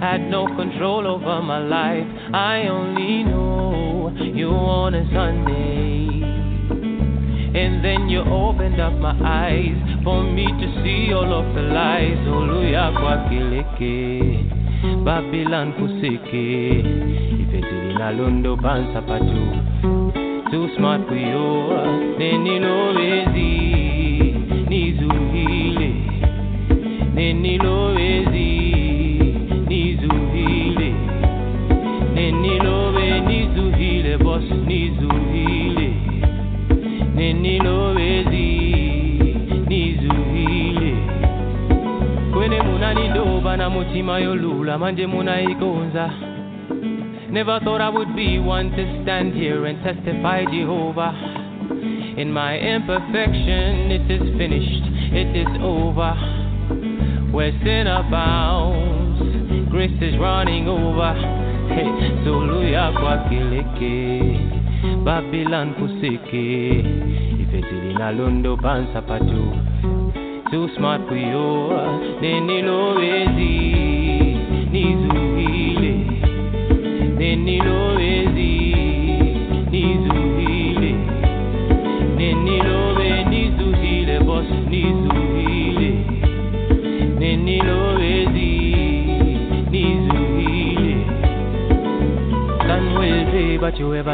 had no control over my life. I only know you on a Sunday. And then you opened up my eyes for me to see all of the lies. Hallelujah, kwakileke. Babylon kuseke. Ifetili na londo pansa patu. Too smart for you. Nenilowezi. Nizuhile. Manje munaigonza Never thought I would be one to stand here and testify Jehovah. In my imperfection it is finished, it is over. Where sin abounds, grace is running over. Hey, soluya kwa kileke Babylon kuseke. Ifetili na londo pansa patu. Too smart for you. Nenilowezi, nizuhile.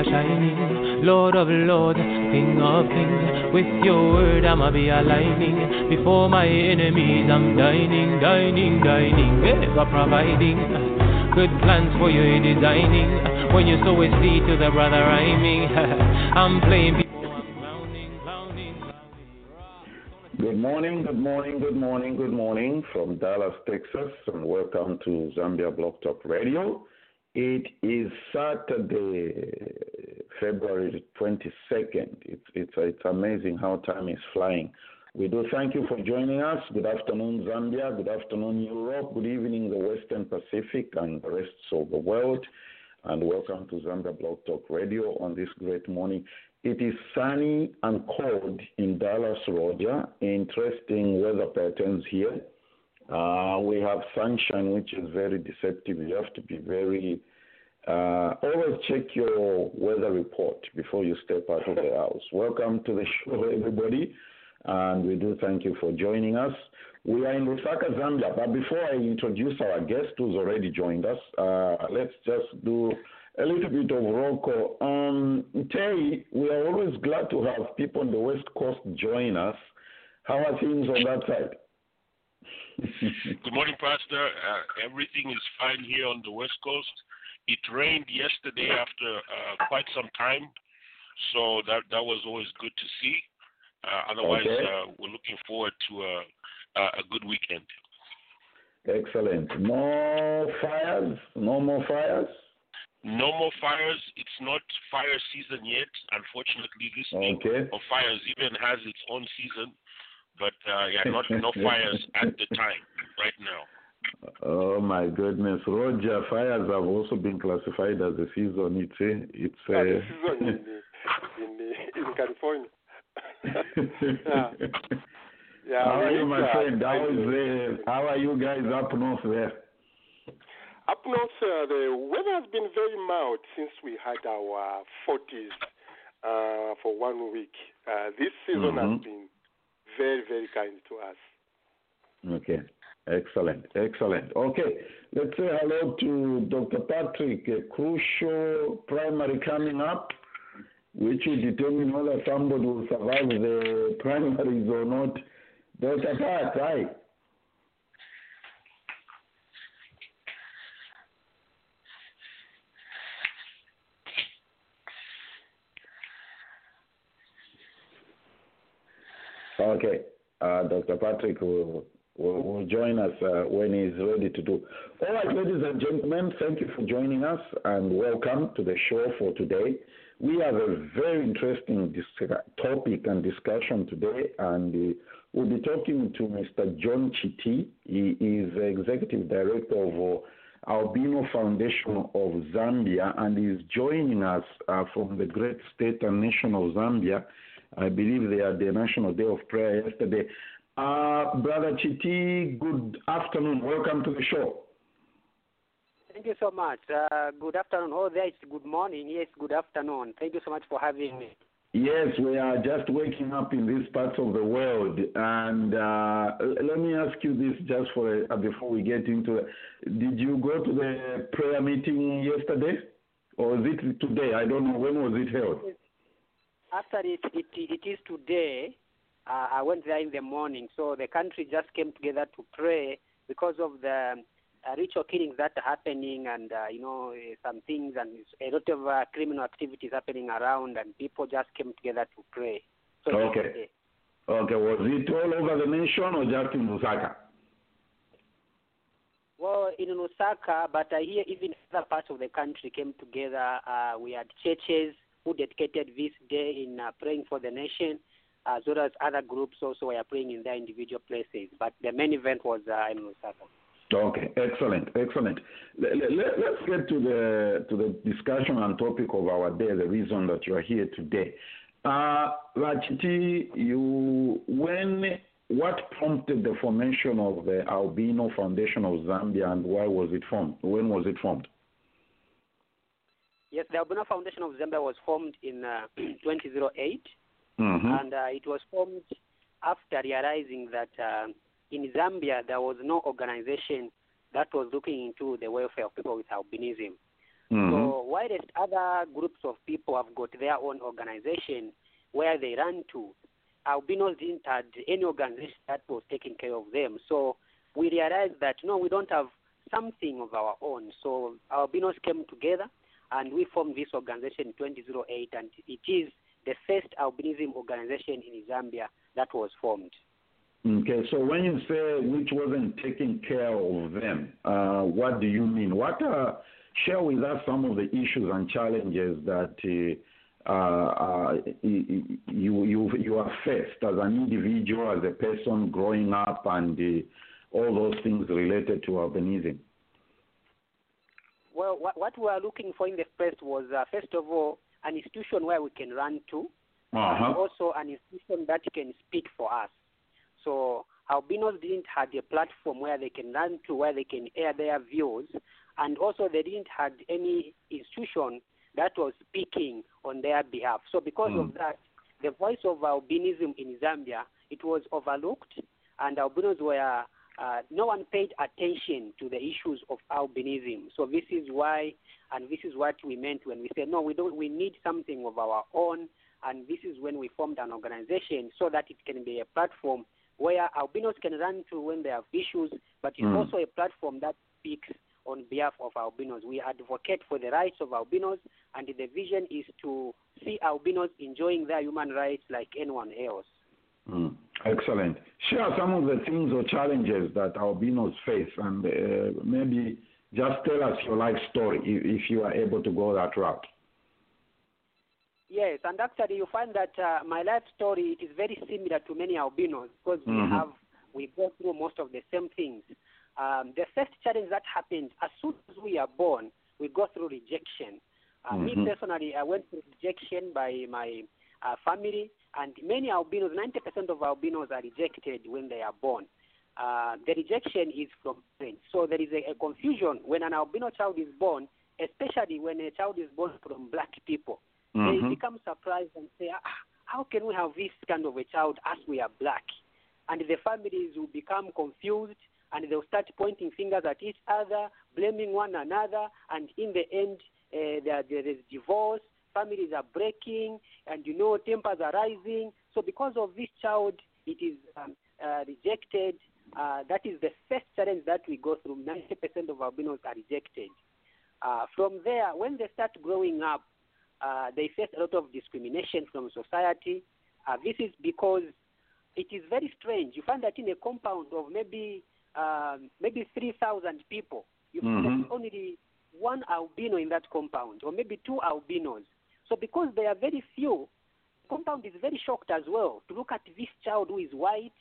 Shining. Lord of lords, King of kings. With your word, I'ma be aligning. Before my enemies, I'm dining, dining, dining. Ever providing good plans for you designing. When you sow a seed to the brother rhyming, I'm playing. Good morning, good morning, good morning, good morning from Dallas, Texas, and welcome to Zambia Blog Talk Radio. It is Saturday, February 22nd. It's, it's, it's amazing how time is flying. We do thank you for joining us. Good afternoon, Zambia. Good afternoon, Europe. Good evening, the Western Pacific and the rest of the world. And welcome to Zambia Blog Talk Radio on this great morning. It is sunny and cold in Dallas, Roger. Interesting weather patterns here. Uh, we have sunshine, which is very deceptive. You have to be very, uh, always check your weather report before you step out of the house. Welcome to the show, everybody, and we do thank you for joining us. We are in Lusaka, Zambia, but before I introduce our guest who's already joined us, uh, let's just do a little bit of roll call. Um, Terry, we are always glad to have people on the West Coast join us. How are things on that side? Good morning, Pastor. Uh, everything is fine here on the West Coast. It rained yesterday after uh, quite some time, so that that was always good to see. Uh, otherwise, Okay. uh, we're looking forward to a, a a good weekend. Excellent. No fires? No more fires? No more fires. It's not fire season yet. Unfortunately, this week Okay. of fires even has its own season, but uh, yeah, not no fires at the time right now. Oh my goodness, Roger! Fires have also been classified as a season. It's a, it's Yeah, a, season in, the, in, the, in California. yeah. Yeah, how are you, my uh, friend? How find the- the, How are you guys up north there? Up north, uh, the weather has been very mild since we had our 40s uh, for one week. Uh, this season Mhm. has been very, very kind to us. Okay. Excellent. Excellent. Okay. Let's say hello to Dr. Patrick. A crucial primary coming up, which will determine whether somebody will survive the primaries or not. Dr. Pat, hi. Okay. Uh, Dr. Patrick will, will, will join us uh, when he's ready to do. All right, ladies and gentlemen, thank you for joining us and welcome to the show for today. We have a very interesting dis- topic and discussion today, and uh, we'll be talking to Mr. John Chiti. He is the executive director of uh, Albino Foundation of Zambia, and he's joining us uh, from the great state and nation of Zambia. I believe they had the National Day of Prayer yesterday. Uh, Brother Chiti, good afternoon. Welcome to the show. Thank you so much. Uh, good afternoon. Oh, there it's good morning. Yes, good afternoon. Thank you so much for having me. Yes, we are just waking up in these parts of the world, and uh, let me ask you this just for uh, before we get into it. Did you go to the prayer meeting yesterday, or is it today? I don't know. When was it held? Actually, it, it, it is today. Uh, I went there in the morning, so the country just came together to pray because of the uh, ritual killings that are happening and, uh, you know, uh, some things and a lot of uh, criminal activities happening around and people just came together to pray. So okay. Okay. Was it all over the nation or just in Lusaka? Well, in Lusaka, but uh, here even other parts of the country came together. Uh, we had churches who dedicated this day in uh, praying for the nation, as well as other groups also were praying in their individual places. But the main event was uh, in Lusaka. Okay, excellent, excellent. Let, us get to the to the discussion and topic of our day, the reason that you are here today. Uh, Rachiti, you when what prompted the formation of the Albino Foundation of Zambia and why was it formed? When was it formed? Yes, the Albino Foundation of Zambia was formed in uh, 2008, mm-hmm. and uh, it was formed after realizing that uh, in Zambia, there was no organization that was looking into the welfare of people with albinism. Mm-hmm. So, whilst other groups of people have got their own organization where they run to, albinos didn't have any organization that was taking care of them. So, we realized that no, we don't have something of our own. So, albinos came together and we formed this organization in 2008, and it is the first albinism organization in Zambia that was formed. Okay, so when you say which wasn't taking care of them, uh, what do you mean? What uh, share with us some of the issues and challenges that uh, uh you you you are faced as an individual, as a person growing up, and uh, all those things related to albinism. Well, what, what we are looking for in the first was uh, first of all an institution where we can run to, uh-huh. and also an institution that can speak for us. So albinos didn't have a platform where they can run to, where they can air their views, and also they didn't have any institution that was speaking on their behalf. So because mm. of that, the voice of albinism in Zambia it was overlooked, and albinos were uh, no one paid attention to the issues of albinism. So this is why, and this is what we meant when we said no, we don't. We need something of our own, and this is when we formed an organization so that it can be a platform where albinos can run to when they have issues, but it's Mm. also a platform that speaks on behalf of albinos. We advocate for the rights of albinos, and the vision is to see albinos enjoying their human rights like anyone else. Mm. Excellent. Share some of the things or challenges that albinos face, and uh, maybe just tell us your life story if, if you are able to go that route. Yes, and actually you find that uh, my life story it is very similar to many albinos because Mhm. we have we go through most of the same things. Um, the first challenge that happens as soon as we are born, we go through rejection. Uh, Mhm. Me personally, I went through rejection by my uh, family, and many albinos, 90% of albinos are rejected when they are born. Uh, the rejection is from parents. So there is a, a confusion when an albino child is born, especially when a child is born from black people they Mhm. become surprised and say, ah, how can we have this kind of a child as we are black? And the families will become confused and they'll start pointing fingers at each other, blaming one another, and in the end, uh, there, there is divorce, families are breaking, and you know, tempers are rising. So, because of this child, it is um, uh, rejected. Uh, that is the first challenge that we go through. 90% of albinos are rejected. Uh, from there, when they start growing up, uh, they face a lot of discrimination from society. Uh, this is because it is very strange. You find that in a compound of maybe um, maybe 3,000 people, you find Mhm. that only one albino in that compound, or maybe two albinos. So because they are very few, compound is very shocked as well to look at this child who is white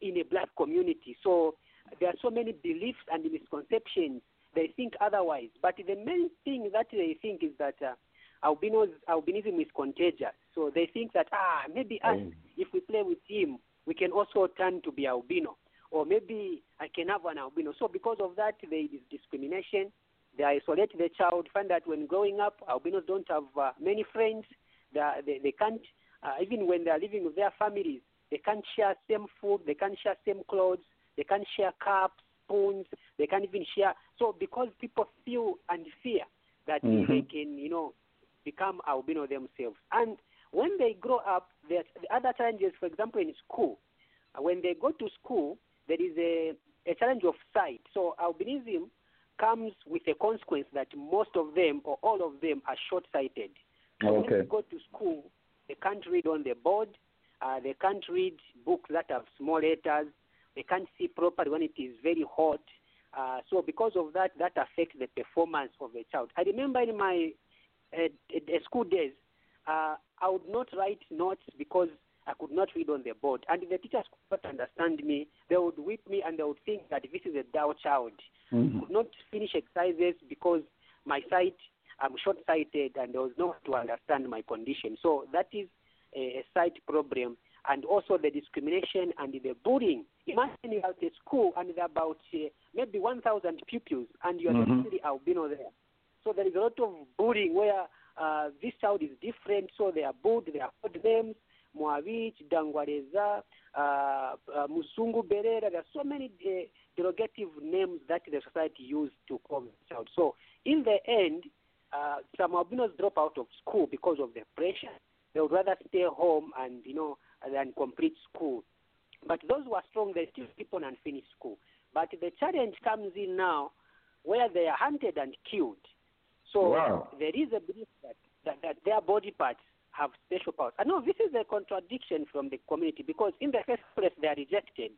in a black community. So there are so many beliefs and misconceptions. They think otherwise. But the main thing that they think is that uh, albinos, albinism is contagious. So they think that, ah, maybe us, Oh. if we play with him, we can also turn to be albino, or maybe I can have an albino. So because of that, there is discrimination. They isolate the child. Find that when growing up, albinos don't have uh, many friends. They, they, they can't uh, even when they are living with their families. They can't share same food. They can't share same clothes. They can't share cups, spoons. They can't even share. So because people feel and fear that Mhm. they can, you know, become albino themselves. And when they grow up, the other challenges, for example, in school. Uh, When they go to school, there is a, a challenge of sight. So albinism comes with a consequence that most of them or all of them are short-sighted. So When they go to school, they can't read on the board. Uh, they can't read books that have small letters. They can't see properly when it is very hot. Uh, so because of that, that affects the performance of a child. I remember in my uh, uh, school days, uh, I would not write notes because I could not read on the board. And if the teachers could not understand me. They would whip me and they would think that this is a dull child. Mhm. Could not finish exercises because my sight, I'm short sighted and there was no one to understand my condition. So that is a, a sight problem. And also the discrimination and the bullying. Imagine you at a school and there are about uh, maybe 1,000 pupils and you are Mhm. the only albino there. So there is a lot of bullying where uh, this child is different, so they are bullied, they are called names, Mwavich, Dangwareza, uh, uh, Musungu Berera. There are so many uh, derogative names that the society used to call the child. So in the end, uh, some albinos drop out of school because of the pressure. They would rather stay home and, you know, than complete school. But those who are strong, they still keep on and finish school. But the challenge comes in now where they are hunted and killed. So Wow. there is a belief that, that, that their body parts have special powers. I know this is a contradiction from the community because in the first place they are rejected.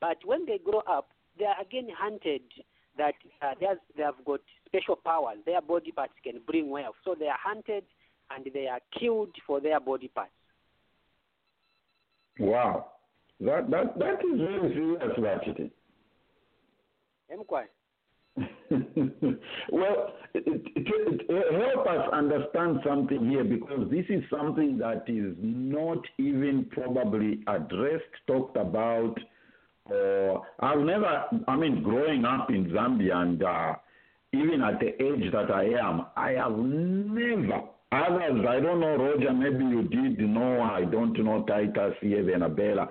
But when they grow up, they are again hunted that uh, they have- got special powers. Their body parts can bring wealth. So they are hunted and they are killed for their body parts. Wow. That that that is very serious. Emquire. well, it, it, it, help us understand something here because this is something that is not even probably addressed, talked about. Uh, I've never, I mean, growing up in Zambia and uh, even at the age that I am, I have never, others, I don't know, Roger, maybe you did know, I don't know, Titus, even Abella.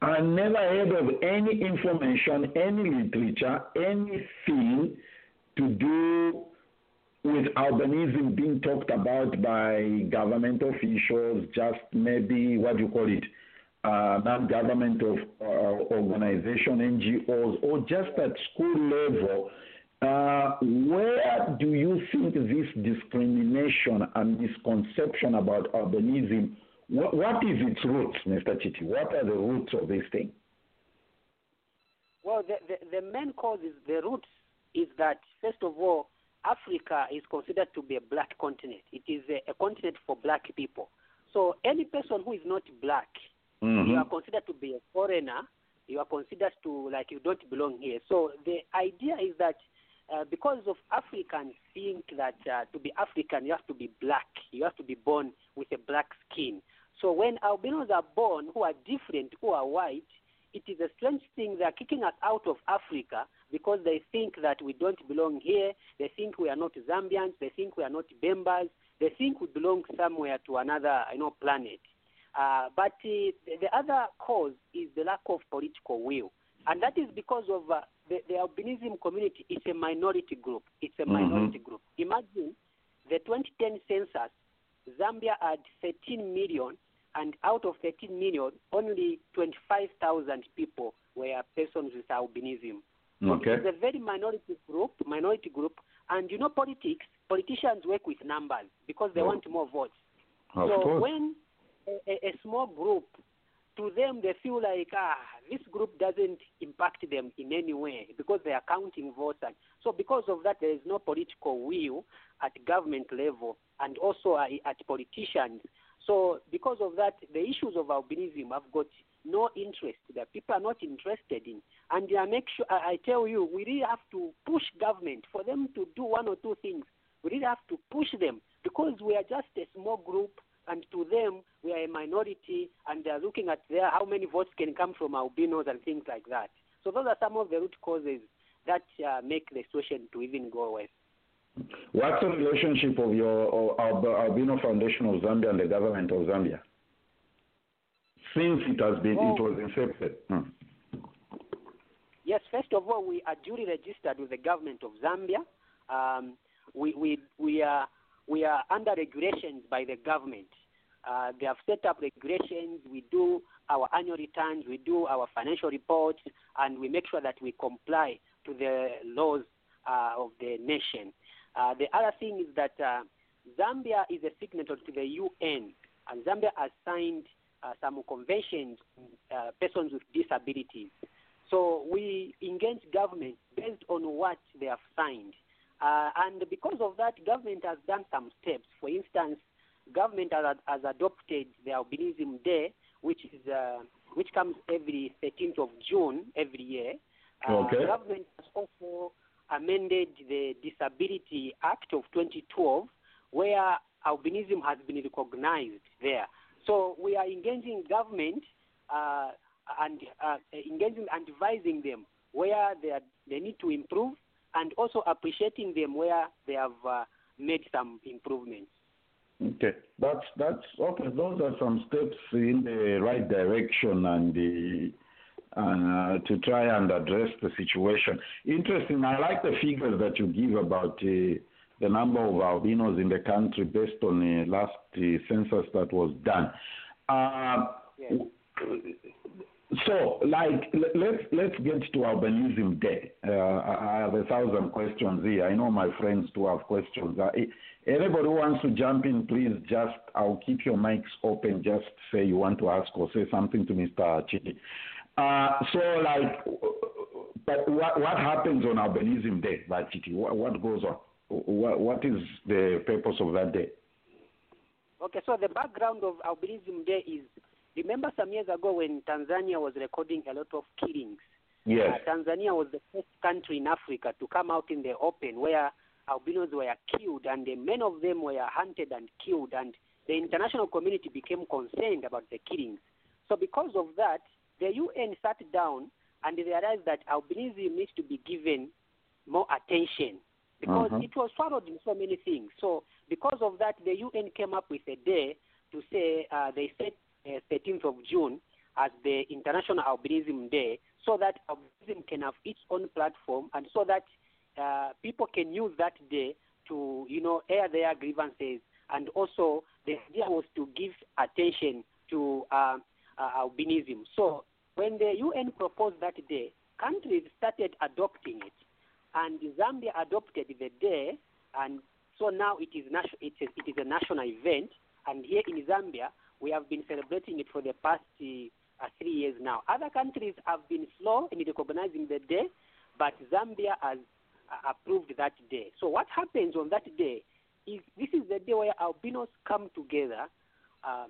I never heard of any information, any literature, anything to do with albinism being talked about by government officials, just maybe, what do you call it, uh, non-government of uh, organization, NGOs, or just at school level. Uh, where do you think this discrimination and misconception about albinism, what, what is its roots, Mr. Chiti? What are the roots of this thing? Well, the, the, the main cause is the roots is that, first of all, Africa is considered to be a black continent. It is a, a continent for black people. So any person who is not black, Mm-hmm. you are considered to be a foreigner. You are considered to like you don't belong here. So the idea is that uh, because of Africans think that uh, to be African you have to be black. You have to be born with a black skin. So when albinos are born who are different, who are white, it is a strange thing. They are kicking us out of Africa because they think that we don't belong here. They think we are not Zambians. They think we are not Bembas. They think we belong somewhere to another, you know, planet. Uh, but uh, the, the other cause is the lack of political will. And that is because of uh, the, the albinism community is a minority group. It's a minority group. Imagine the 2010 census, Zambia had 13 million, and out of 13 million, only 25,000 people were persons with albinism. Okay. It's a very minority group, minority group. And you know politics, politicians work with numbers because they Oh. want more votes. Of so course. when a, a, small group, to them they feel like ah this group doesn't impact them in any way because they are counting votes. And so because of that, there is no political will at government level and also uh, at politicians. So because of that, the issues of albinism have got no interest that people are not interested in. And I make sure I tell you, we really have to push government for them to do one or two things. We really have to push them because we are just a small group and to them, we are a minority, and they're looking at there how many votes can come from albinos and things like that. So those are some of the root causes that uh, make the situation to even go worse. What's the relationship of your Albino Foundation of Zambia and the government of Zambia? Since it has been, well, it was incepted. Hmm. Yes, first of all, we are duly registered with the government of Zambia. Um, we, we, we, are, we are under regulations by the government. Uh, they have set up regulations. We do our annual returns, we do our financial reports, and we make sure that we comply to the laws uh, of the nation. Uh, the other thing is that uh, Zambia is a signatory to the UN, and Zambia has signed uh, some conventions uh, persons with disabilities. So we engage government based on what they have signed. And because of that, government has done some steps. For instance, government has, has adopted the Albinism Day, which is uh, which comes every 13th of June every year. Uh, okay. Government has also amended the Disability Act of 2012, where albinism has been recognized there. So we are engaging government uh, and uh, engaging and advising them where they, are, they need to improve and also appreciating them where they have uh, made some improvements. Okay, that's that's okay. Those are some steps in the right direction and the uh, to try and address the situation. Interesting. I like the figures that you give about uh, the number of albinos in the country based on the last uh, census that was done. Uh, yes. So, like, let's let's get to Albinism Day. Uh, I have a thousand questions here. I know my friends too have questions. Uh, anybody who wants to jump in, please just I'll keep your mics open. Just say you want to ask or say something to Mr. Chiti. Uh, so, like, but what what happens on Albinism Day, Chiti? What, what goes on? What what is the purpose of that day? Okay, so the background of Albinism Day is Remember some years ago when Tanzania was recording a lot of killings? Yes. Uh, Tanzania was the first country in Africa to come out in the open where albinos were killed, and many of them were hunted and killed, and the international community became concerned about the killings. So, because of that, the UN sat down and realized that albinism needs to be given more attention because uh-huh. it was swallowed in so many things. So, because of that, the UN came up with a day to say uh, they set 13th uh, of June as the International Albinism Day so that albinism can have its own platform and so that uh, people can use that day to, you know, air their grievances. And also, the idea was to give attention to uh, uh, albinism. So, when the UN proposed that day, countries started adopting it. And Zambia adopted the day, and so now it is, it is, it is a national event. And here in Zambia, we have been celebrating it for the past uh, three years now. Other countries have been slow in recognizing the day, but Zambia has uh, approved that day. So what happens on that day is this is the day where albinos come together uh,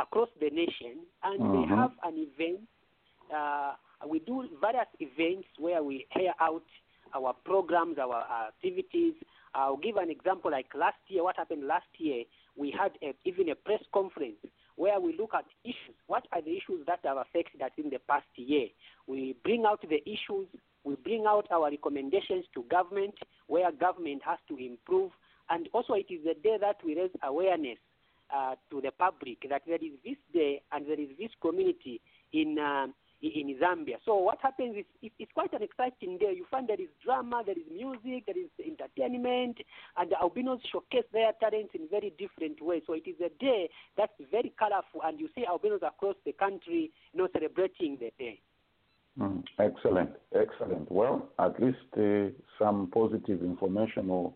across the nation and uh-huh. they have an event. Uh, we do various events where we air out our programs, our activities. I'll give an example like last year, what happened last year, we had a, even a press conference where we look at issues. What are the issues that have affected us in the past year? We bring out the issues, we bring out our recommendations to government, where government has to improve, and also it is the day that we raise awareness uh, to the public that there is this day and there is this community in. Uh, in Zambia. So what happens is it's quite an exciting day. You find there is drama, there is music, there is entertainment, and the albinos showcase their talents in very different ways. So it is a day that's very colorful, and you see albinos across the country, you know, celebrating the day. Mm, excellent, excellent. Well, at least uh, some positive information or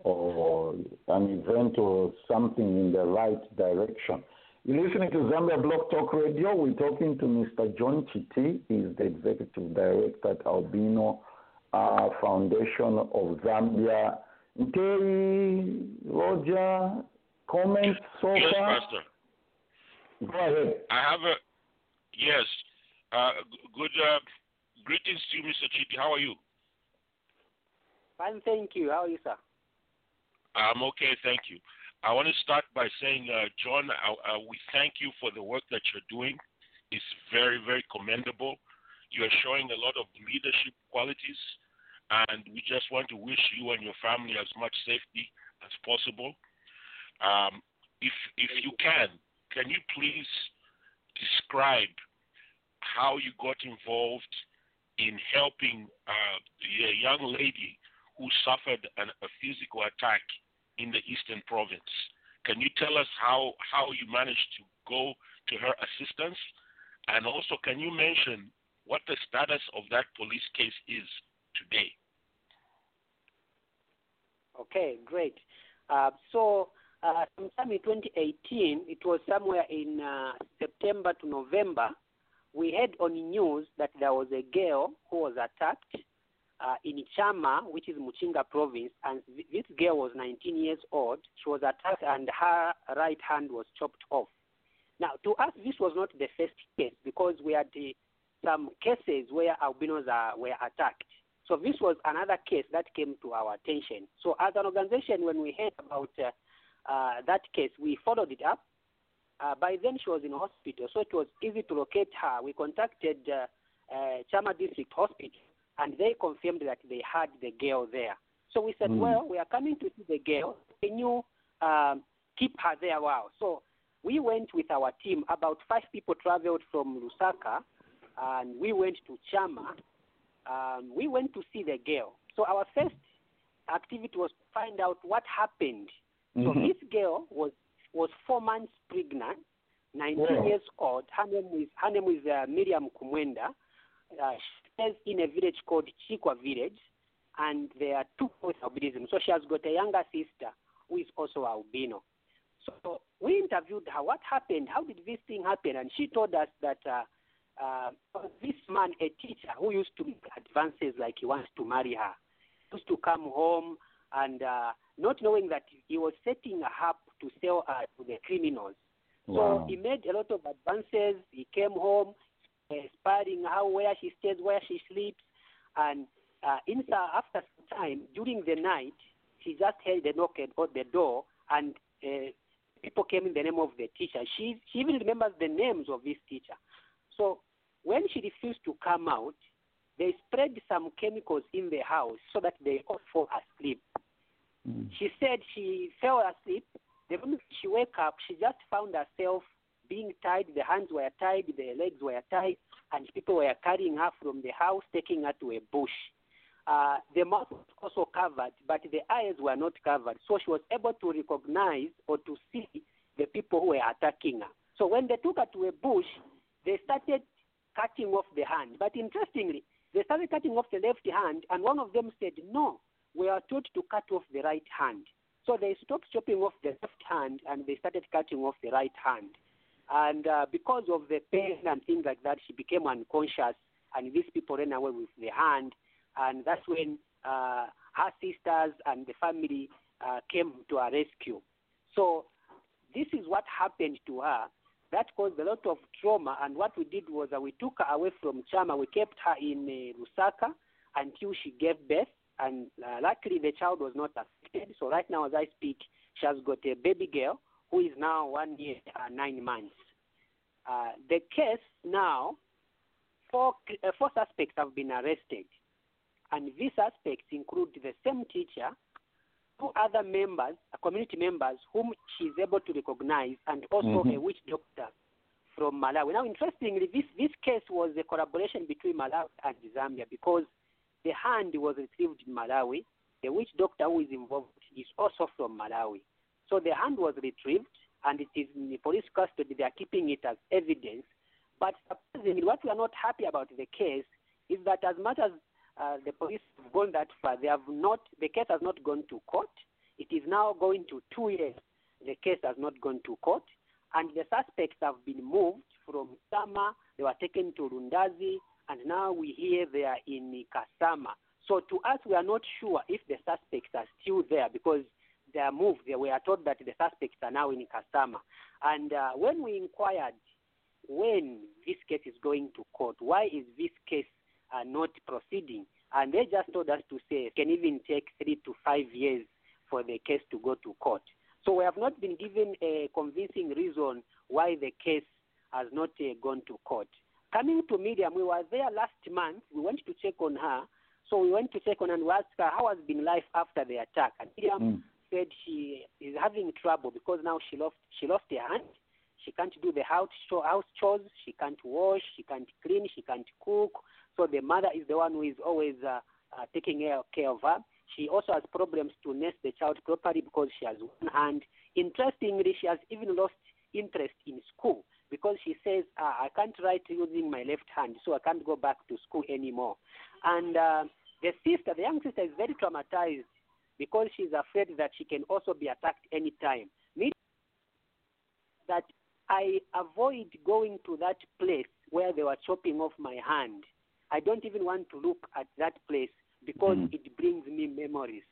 or an event or something in the right direction. You're listening to Zambia Blog Talk Radio. We're talking to Mr. John Chiti. He's the Executive Director at Albino uh, Foundation of Zambia. Terry, Roger, comments so yes, far? Pastor. Go ahead. I have a, yes, uh, good, uh, greetings to you, Mr. Chiti. How are you? Fine, thank you. How are you, sir? I'm okay, thank you. I want to start by saying, uh, John, we thank you for the work that you're doing. It's very, very commendable. You are showing a lot of leadership qualities, and we just want to wish you and your family as much safety as possible. Um, if if you can, can you please describe how you got involved in helping uh, a young lady who suffered an, a physical attack in the Eastern Province? Can you tell us how how you managed to go to her assistance, and also can you mention what the status of that police case is today? Okay, great. Uh, so uh, sometime in 2018, it was somewhere in uh, September to November, we heard on news that there was a girl who was attacked uh, in Chama, which is Muchinga province, and this girl was 19 years old. She was attacked and her right hand was chopped off. Now, to us, this was not the first case because we had uh, some cases where albinos were attacked. So this was another case that came to our attention. So as an organization, when we heard about uh, uh, that case, we followed it up. Uh, by then, she was in hospital, so it was easy to locate her. We contacted uh, uh, Chama District Hospital, and they confirmed that they had the girl there. So we said, Mm. well, we are coming to see the girl. Can you um, keep her there? Wow. So we went with our team. About five people traveled from Lusaka, and we went to Chama. Um, we went to see the girl. So our first activity was to find out what happened. So Mhm. this girl was was four months pregnant, 19 Wow. years old. Her name is her name is uh, Miriam Kumwenda. Uh, she lives in a village called Chikwa village, and there are two with albinism. So she has got a younger sister who is also albino. So we interviewed her. What happened? How did this thing happen? And she told us that uh, uh, this man, a teacher who used to make advances like he wants to marry her, used to come home and uh, not knowing that he was setting her up to sell her to the criminals. Wow. So he made a lot of advances. He came home, uh, spying how where she stays, where she sleeps, and uh, in after some time during the night, she just heard the knock at at the door, and uh, people came in the name of the teacher. She she even remembers the names of this teacher. So when she refused to come out, they spread some chemicals in the house so that they all fall asleep. Mm. She said she fell asleep. The moment she woke up, she just found herself being tied. The hands were tied, the legs were tied, and people were carrying her from the house, taking her to a bush. Uh, the mouth was also covered, but the eyes were not covered. So she was able to recognize or to see the people who were attacking her. So when they took her to a bush, they started cutting off the hand. But interestingly, they started cutting off the left hand, and one of them said, No, we are told to cut off the right hand. So they stopped chopping off the left hand and they started cutting off the right hand. And uh, because of the pain and things like that, she became unconscious, and these people ran away with the hand. And that's when uh, her sisters and the family uh, came to her rescue. So this is what happened to her. That caused a lot of trauma. And what we did was we took her away from Chama. We kept her in uh, Lusaka until she gave birth. And uh, luckily, the child was not affected. So right now, as I speak, she has got a baby girl who is now one year uh, nine months. Uh, the case now, four, uh, four suspects have been arrested, and these suspects include the same teacher, two other members, uh, community members, whom she is able to recognize, and also Mhm. a witch doctor from Malawi. Now, interestingly, this, this case was a collaboration between Malawi and Zambia because the hand was retrieved in Malawi. The witch doctor who is involved is also from Malawi. So the hand was retrieved and it is in the police custody. They are keeping it as evidence. But what we are not happy about the case is that as much as uh, the police have gone that far, they have not. The case has not gone to court. It is now going to two years. The case has not gone to court, and the suspects have been moved from Chama. They were taken to Lundazi, and now we hear they are in Kasama. So to us, we are not sure if the suspects are still there because they are moved. They were told that the suspects are now in Kasama. And uh, when we inquired when this case is going to court, why is this case uh, not proceeding? And they just told us to say it can even take three to five years for the case to go to court. So we have not been given a convincing reason why the case has not uh, gone to court. Coming to Miriam, we were there last month. We went to check on her. So we went to check on her and we asked her how has been life after the attack. And Miriam Mm. Said she is having trouble because now she lost she lost her hand. She can't do the house house chores. She can't wash. She can't clean. She can't cook. So the mother is the one who is always uh, uh, taking care of her. She also has problems to nurse the child properly because she has one hand. Interestingly, she has even lost interest in school because she says, uh, I can't write using my left hand, so I can't go back to school anymore. And uh, the sister, the young sister, is very traumatized because she's afraid that she can also be attacked anytime. Me, that I avoid going to that place where they were chopping off my hand. I don't even want to look at that place because Mm. it brings me memories.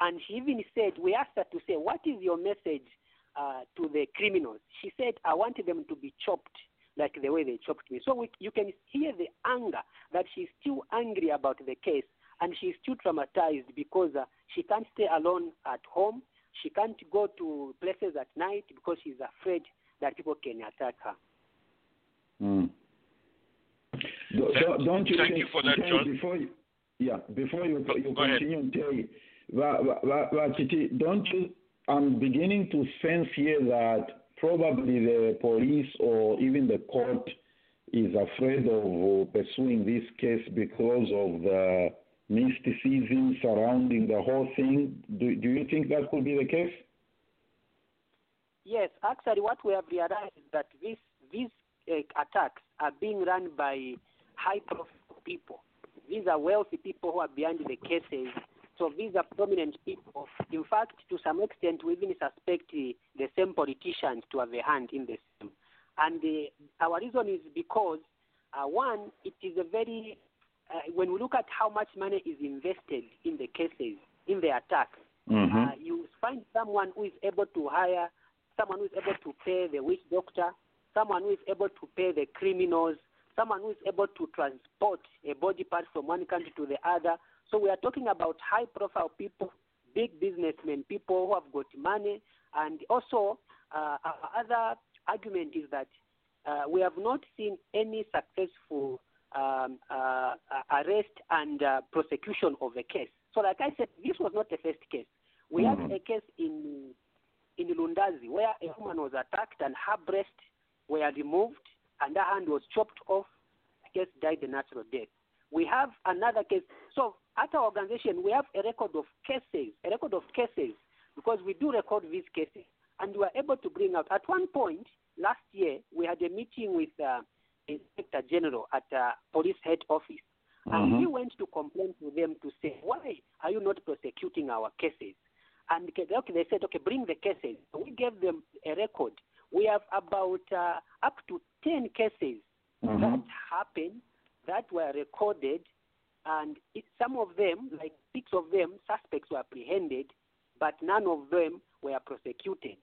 And she even said, we asked her to say, what is your message uh, to the criminals? She said, I want them to be chopped like the way they chopped me. So we, you can hear the anger that she's still angry about the case and she's still traumatized because uh, she can't stay alone at home. She can't go to places at night because she's afraid that people can attack her. Mm. Do, Thank- do, don't you thank think, you for that, John. Before you, yeah, before you, Go- you go continue, Terry, don't you? I'm beginning to sense here that probably the police or even the court is afraid of pursuing this case because of the mysticism surrounding the whole thing. Do, do you think that could be the case? Yes, actually, what we have realized is that these these uh, attacks are being run by high-profile people. These are wealthy people who are behind the cases. So these are prominent people. In fact, to some extent, we even suspect the, the same politicians to have a hand in same. And uh, our reason is because, uh, one, it is a very, uh, when we look at how much money is invested in the cases, in the attacks, Mm-hmm. uh, you find someone who is able to hire, someone who is able to pay the witch doctor, someone who is able to pay the criminals, someone who is able to transport a body part from one country to the other. So we are talking about high profile people, big businessmen, people who have got money. And also, uh, our other argument is that uh, we have not seen any successful um, uh, arrest and uh, prosecution of a case. So, like I said, this was not the first case. We Mhm. had a case in in Lundazi where a woman was attacked and her breast were removed and her hand was chopped off. I guess died a natural death. We have another case. So at our organization, we have a record of cases, a record of cases, because we do record these cases, and we are able to bring out. At one point last year, we had a meeting with uh, Inspector General at uh, police head office, and he went to complain to them to say, why are you not prosecuting our cases? And okay, they said, okay, bring the cases. We gave them a record. We have about uh, up to 10 cases Mhm. that happened that were recorded, and it, some of them, like six of them, suspects were apprehended, but none of them were prosecuted.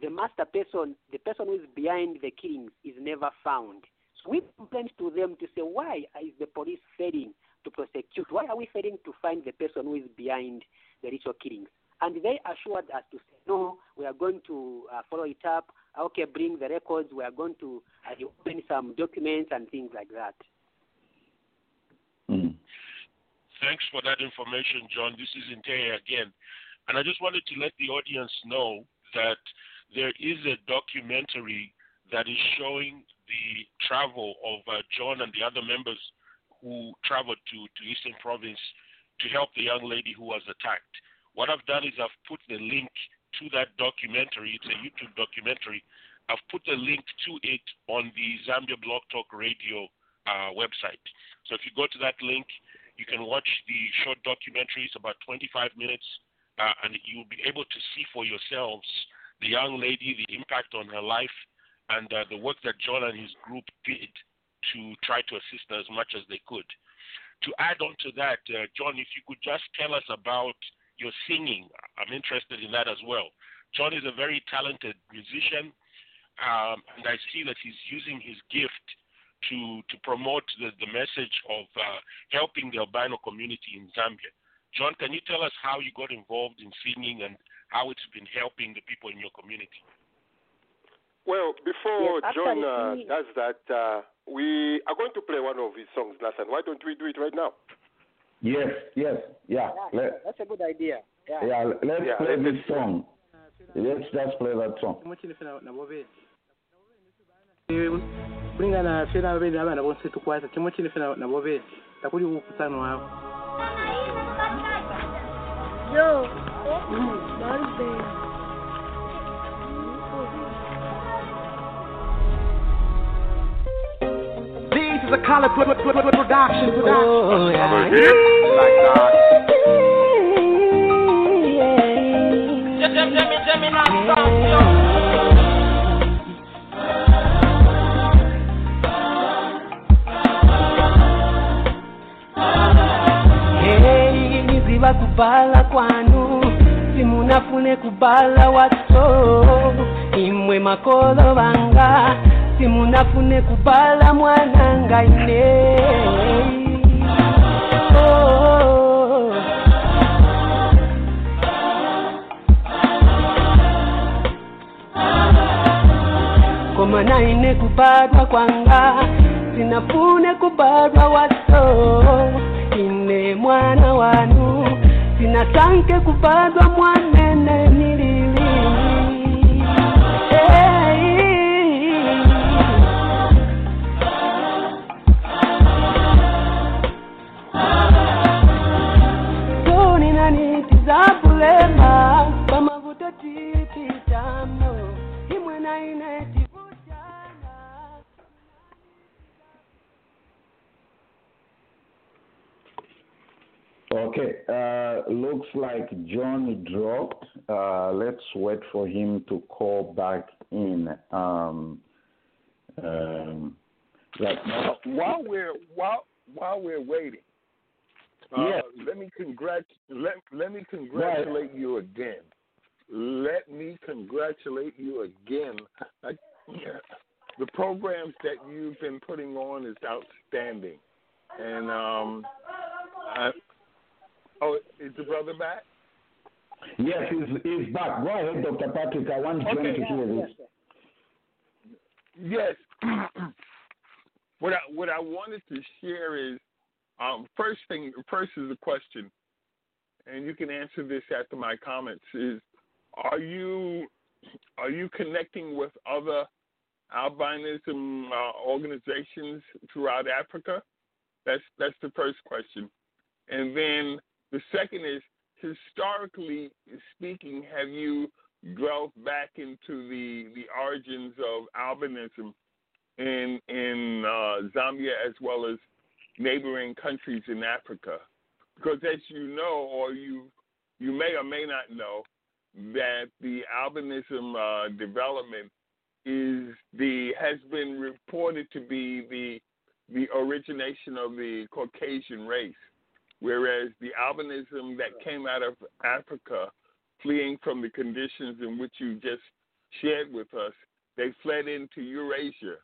The master person, the person who is behind the killings, is never found. So we complained to them to say, why is the police failing to prosecute? Why are we failing to find the person who is behind the ritual killings? And they assured us to say, no, we are going to uh, follow it up. Okay, bring the records. We are going to uh, open some documents and things like that. Mm. Thanks for that information, John. This is Inteye again. And I just wanted to let the audience know that there is a documentary that is showing the travel of uh, John and the other members who traveled to, to Eastern Province to help the young lady who was attacked. What I've done is I've put the link to that documentary. It's a YouTube documentary. I've put the link to it on the Zambia Blog Talk Radio uh, website. So if you go to that link, you can watch the short documentary. It's about 25 minutes, uh, and you'll be able to see for yourselves the young lady, the impact on her life, and uh, the work that John and his group did to try to assist as much as they could. To add on to that, uh, John, if you could just tell us about your singing, I'm interested in that as well. John is a very talented musician, um, and I see that he's using his gift to to promote the, the message of uh, helping the albino community in Zambia. John, can you tell us how you got involved in singing and how it's been helping the people in your community. Well, before Yes, John uh, does that, uh, we are going to play one of his songs, Nathan. Why don't we do it right now? Yes, yes, yeah. Yeah, Let, that's a good idea. Yeah. yeah, let's Yeah, play let's- this song. Let's just play that song. kulingana fena abene abana bonse tukwata chimwe chine fena nabo bene takuli kukusano wao Yo, Barbie. A color production production Oh, yeah. Hey, niziba kubala kwanu simunafune kubala wato imwe makolo banga simunafune kubala mwananga ine oh. koma naine kubadwa kwanga sinafune kubadwa wato. Ine mwana wanu sinatanke kubadwa mwanene nilili uh, looks like John dropped. Uh, let's wait for him to call back in. Um, um, right now. while we're while while we're waiting, uh, Yeah. let me congrat let let me congratulate you again. Let me congratulate you again. I, the programs that you've been putting on is outstanding, and um, I, oh, is the brother back? Yes, he's, he's back. Go ahead, Dr. Patrick. I want Okay. to hear this. Yes. what I what I wanted to share is um, first thing first is a question, and you can answer this after my comments. Is are you are you connecting with other albinism uh, organizations throughout Africa? That's that's the first question, and then the second is historically speaking, have you delved back into the the origins of albinism in in uh, Zambia as well as neighboring countries in Africa? Because as you know, or you you may or may not know, that the albinism uh, development is the has been reported to be the the origination of the Caucasian race, whereas the albinism that came out of Africa, fleeing from the conditions in which you just shared with us, they fled into Eurasia,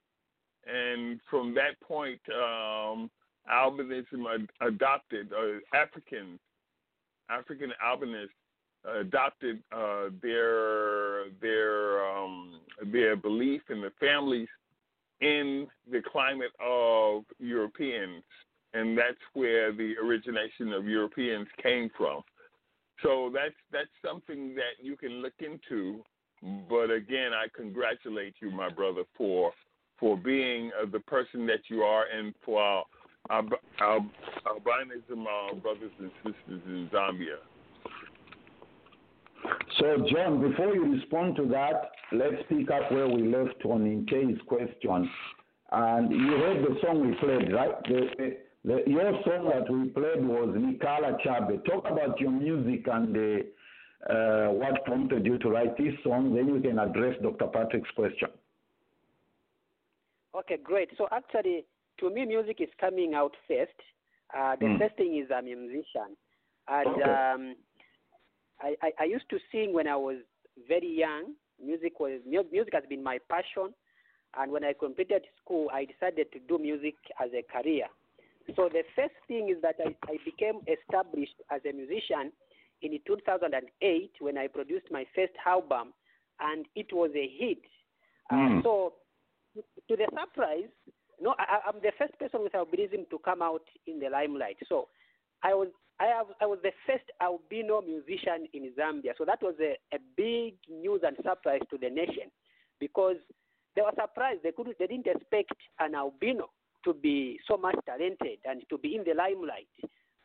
and from that point, um, albinism ad- adopted uh, Africans, African albinists adopted uh, their their um, their belief in the families in the climate of Europeans, and that's where the origination of Europeans came from. So that's that's something that you can look into. But again, I congratulate you, my brother, for for being uh, the person that you are, and for our, our, our albinism uh, brothers and sisters in Zambia. So, John, before you respond to that, let's pick up where we left on in Nkei's question. And you heard the song we played, right? The, the, your song that we played was Nikala Chabe. Talk about your music and the, uh, what prompted you to write this song. Then you can address Dr. Patrick's question. Okay, great. So actually, to me, music is coming out first. Uh, the Mm. first thing is I'm a musician, and Okay. um, I, I, I used to sing when I was very young. Music was music has been my passion, and when I completed school, I decided to do music as a career. So the first thing is that I, I became established as a musician in 2008 when I produced my first album, and it was a hit. Uh, Mm. so, to the surprise, no, I, I'm the first person with albinism to come out in the limelight. So, I was I have I was the first albino musician in Zambia. So that was a, a big news and surprise to the nation because they were surprised. They couldn't they didn't expect an albino to be so much talented and to be in the limelight.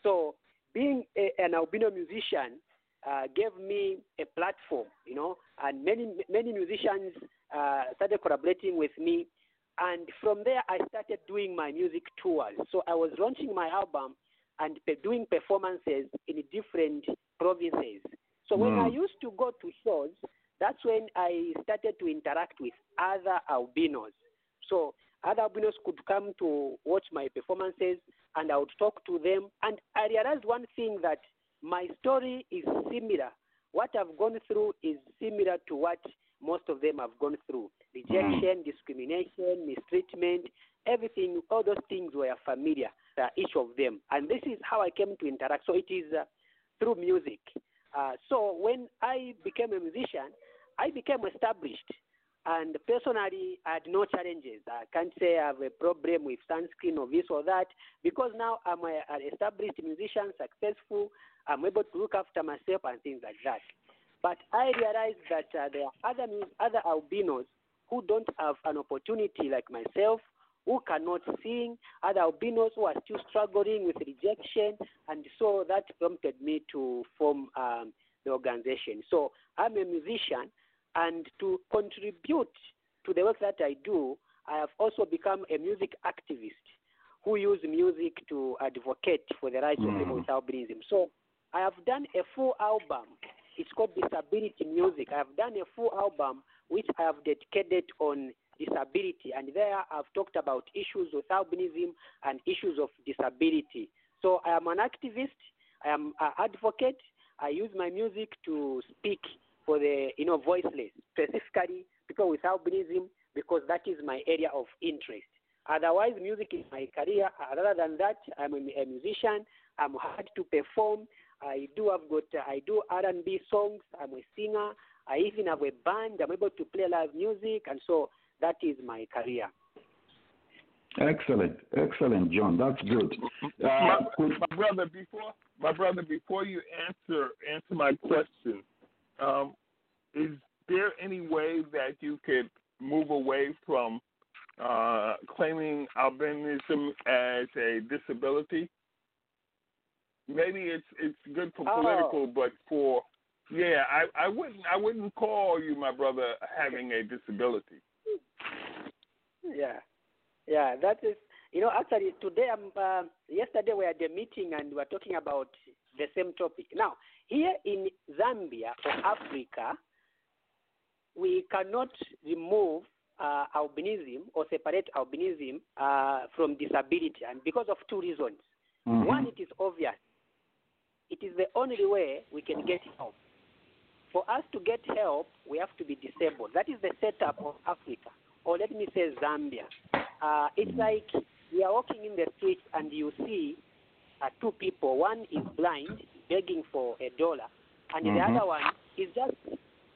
So being a, an albino musician uh, gave me a platform, you know, and many many musicians uh, started collaborating with me. And from there, I started doing my music tours. So I was launching my album and pe- doing performances in different provinces. So when I Mm. used to go to shows, that's when I started to interact with other albinos. So other albinos could come to watch my performances and I would talk to them. And I realized one thing that my story is similar. What I've gone through is similar to what most of them have gone through rejection, discrimination, mistreatment, everything, all those things were familiar, uh, each of them. And this is how I came to interact. So it is uh, through music. Uh, so when I became a musician, I became established. And personally, I had no challenges. I can't say I have a problem with sunscreen or this or that because now I'm a, an established musician, successful. I'm able to look after myself and things like that. But I realized that uh, there are other other albinos who don't have an opportunity like myself, who cannot sing, other albinos who are still struggling with rejection, and so that prompted me to form um, the organization. So I'm a musician, and to contribute to the work that I do, I have also become a music activist who use music to advocate for the rights of people Mm. with albinism. So I have done a full album. It's called Disability Music. I have done a full album which I have dedicated on disability, and there I've talked about issues with albinism and issues of disability. So I am an activist. I am an advocate. I use my music to speak for the you know voiceless, specifically people with albinism, because that is my area of interest. Otherwise, music is my career. Other than that, I'm a, a musician. I'm hard to perform. I do have got I do R&B songs. I'm a singer. I even have a band. I'm able to play live music, and so that is my career. Excellent, excellent, John. That's good. Uh, could- my brother, before my brother, before you answer answer my question, um, is there any way that you could move away from uh, claiming albinism as a disability? Maybe it's it's good for Oh. political, but for yeah, I, I wouldn't I wouldn't call you, my brother, having a disability. Yeah, yeah. That is, you know, actually today, I'm. Uh, yesterday we had a meeting and we were talking about the same topic. Now, here in Zambia or Africa, we cannot remove uh, albinism or separate albinism uh, from disability, and because of two reasons. Mhm. One, it is obvious. It is the only way we can get help. For us to get help, we have to be disabled. That is the setup of Africa, or let me say Zambia. Uh, it's like we are walking in the street and you see uh, two people. One is blind, begging for a dollar, and the Mhm. other one is just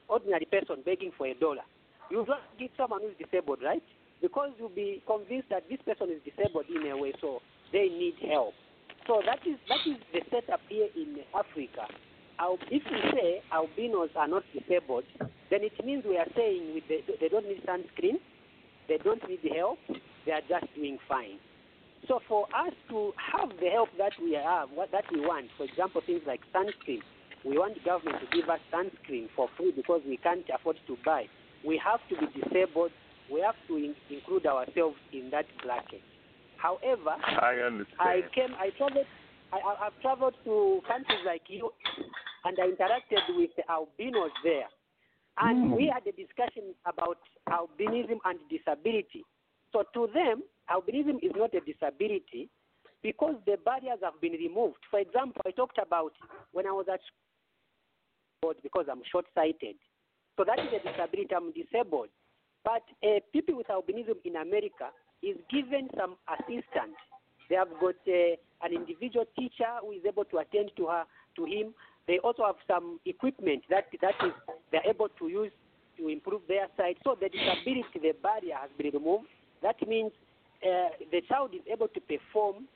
ordinary person begging for a dollar. You don't give someone who's disabled, right? Because you'll be convinced that this person is disabled in a way, so they need help. So that is that is the setup here in Africa. Al- If we say albinos are not disabled, then it means we are saying with the, they don't need sunscreen, they don't need help, they are just doing fine. So for us to have the help that we have, what that we want, for example, things like sunscreen, we want the government to give us sunscreen for free because we can't afford to buy. We have to be disabled. We have to in- include ourselves in that bracket. However, I understand. I came, I traveled, I, I, I've traveled to countries like you, and I interacted with the albinos there. And Mm. we had a discussion about albinism and disability. So to them, albinism is not a disability because the barriers have been removed. For example, I talked about when I was at school because I'm short-sighted. So that is a disability. I'm disabled. But uh, people with albinism in America is given some assistance. They have got uh, an individual teacher who is able to attend to her, to him. they also have some equipment that that is they're able to use to improve their sight. So the disability, the barrier has been removed. That means uh, the child is able to perform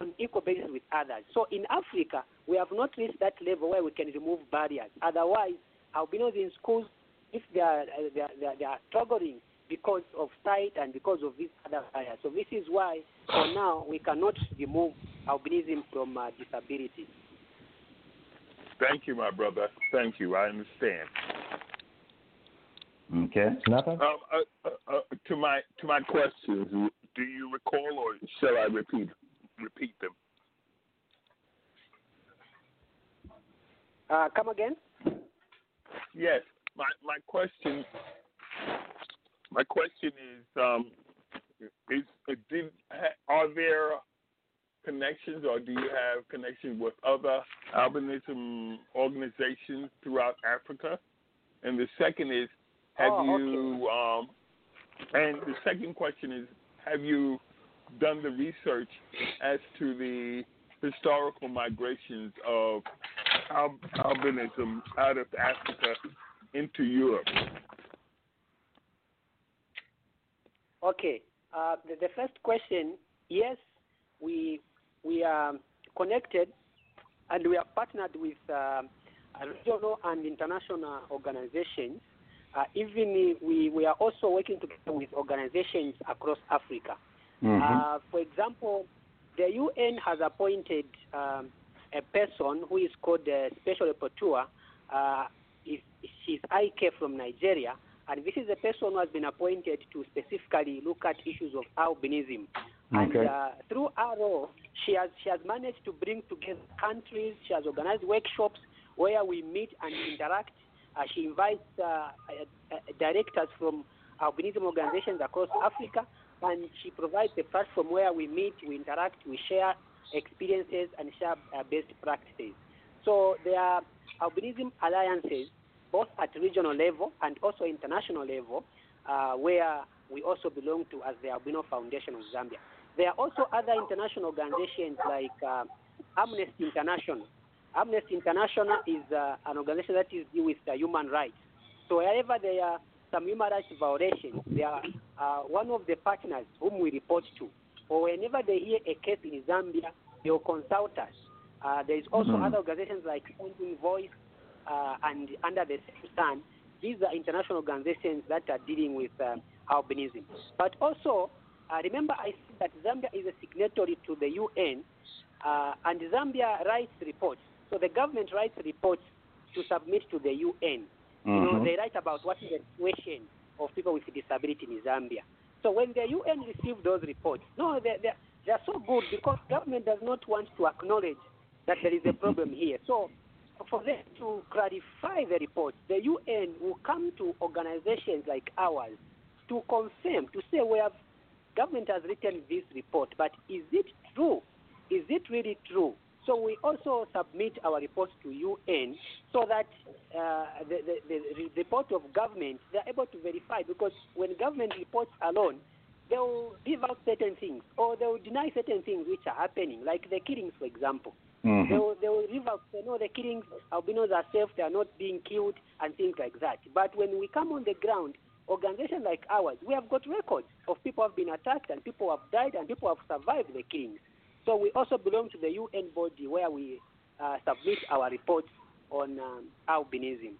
on equal basis with others. So in Africa, we have not reached that level where we can remove barriers. Otherwise, albinos in schools, if they are, uh, they are, they are, they are struggling because of sight and because of these other barriers. So this is why, for now, we cannot remove albinism from uh, disability. Thank you, my brother. Thank you. I understand. Okay. Nathan? Um, uh, uh, uh, to my to my questions, do you recall, or shall I repeat repeat them? Uh, come again? Yes. My my question my question is um, is did, are there connections or do you have connections with other albinism organizations throughout Africa? And the second is have Oh, you um, and the second question is have you done the research as to the historical migrations of al- albinism out of Africa into Europe? Okay. Uh, the, the first question, yes, we we are connected and we are partnered with uh, regional and international organizations. Uh, even we, we are also working together with organizations across Africa. Mhm. Uh, for example, the UN has appointed um, a person who is called a special rapporteur. Uh, is, she's Ike from Nigeria, and this is a person who has been appointed to specifically look at issues of albinism. And uh, through our role, she has she has managed to bring together countries. She has organized workshops where we meet and interact. Uh, she invites uh, uh, directors from albinism organizations across Africa, and she provides a platform where we meet, we interact, we share experiences, and share best practices. So there are albinism alliances, both at regional level and also international level, uh, where we also belong to as the Albino Foundation of Zambia. There are also other international organizations like uh, Amnesty International. Amnesty International is uh, an organization that is deal with uh, human rights. So wherever there are some human rights violations, they are uh, one of the partners whom we report to. Or whenever they hear a case in Zambia, they will consult us. Uh, there is also Mhm. other organizations like Standing Voice uh, and Under the Same Sun. These are international organizations that are dealing with uh, albinism. But also, uh, remember I said that Zambia is a signatory to the UN, uh, and Zambia writes reports. So the government writes reports to submit to the UN. You know, Mhm. they write about what is the situation of people with disability in Zambia. So when the UN receive those reports, no, they they they are so good because government does not want to acknowledge that there is a problem here. So for them to clarify the report, the UN will come to organizations like ours to confirm, to say we have government has written this report, but is it true? Is it really true? So we also submit our reports to UN so that uh, the, the, the report of government they're able to verify because when government reports alone, they will give out certain things or they will deny certain things which are happening, like the killings, for example. Mhm. They will, they will leave out, say, know, the killings, albinos are safe, they are not being killed, and things like that. But when we come on the ground, organizations like ours, we have got records of people who have been attacked and people who have died and people who have survived the killings. So we also belong to the UN body where we uh, submit our reports on um, albinism.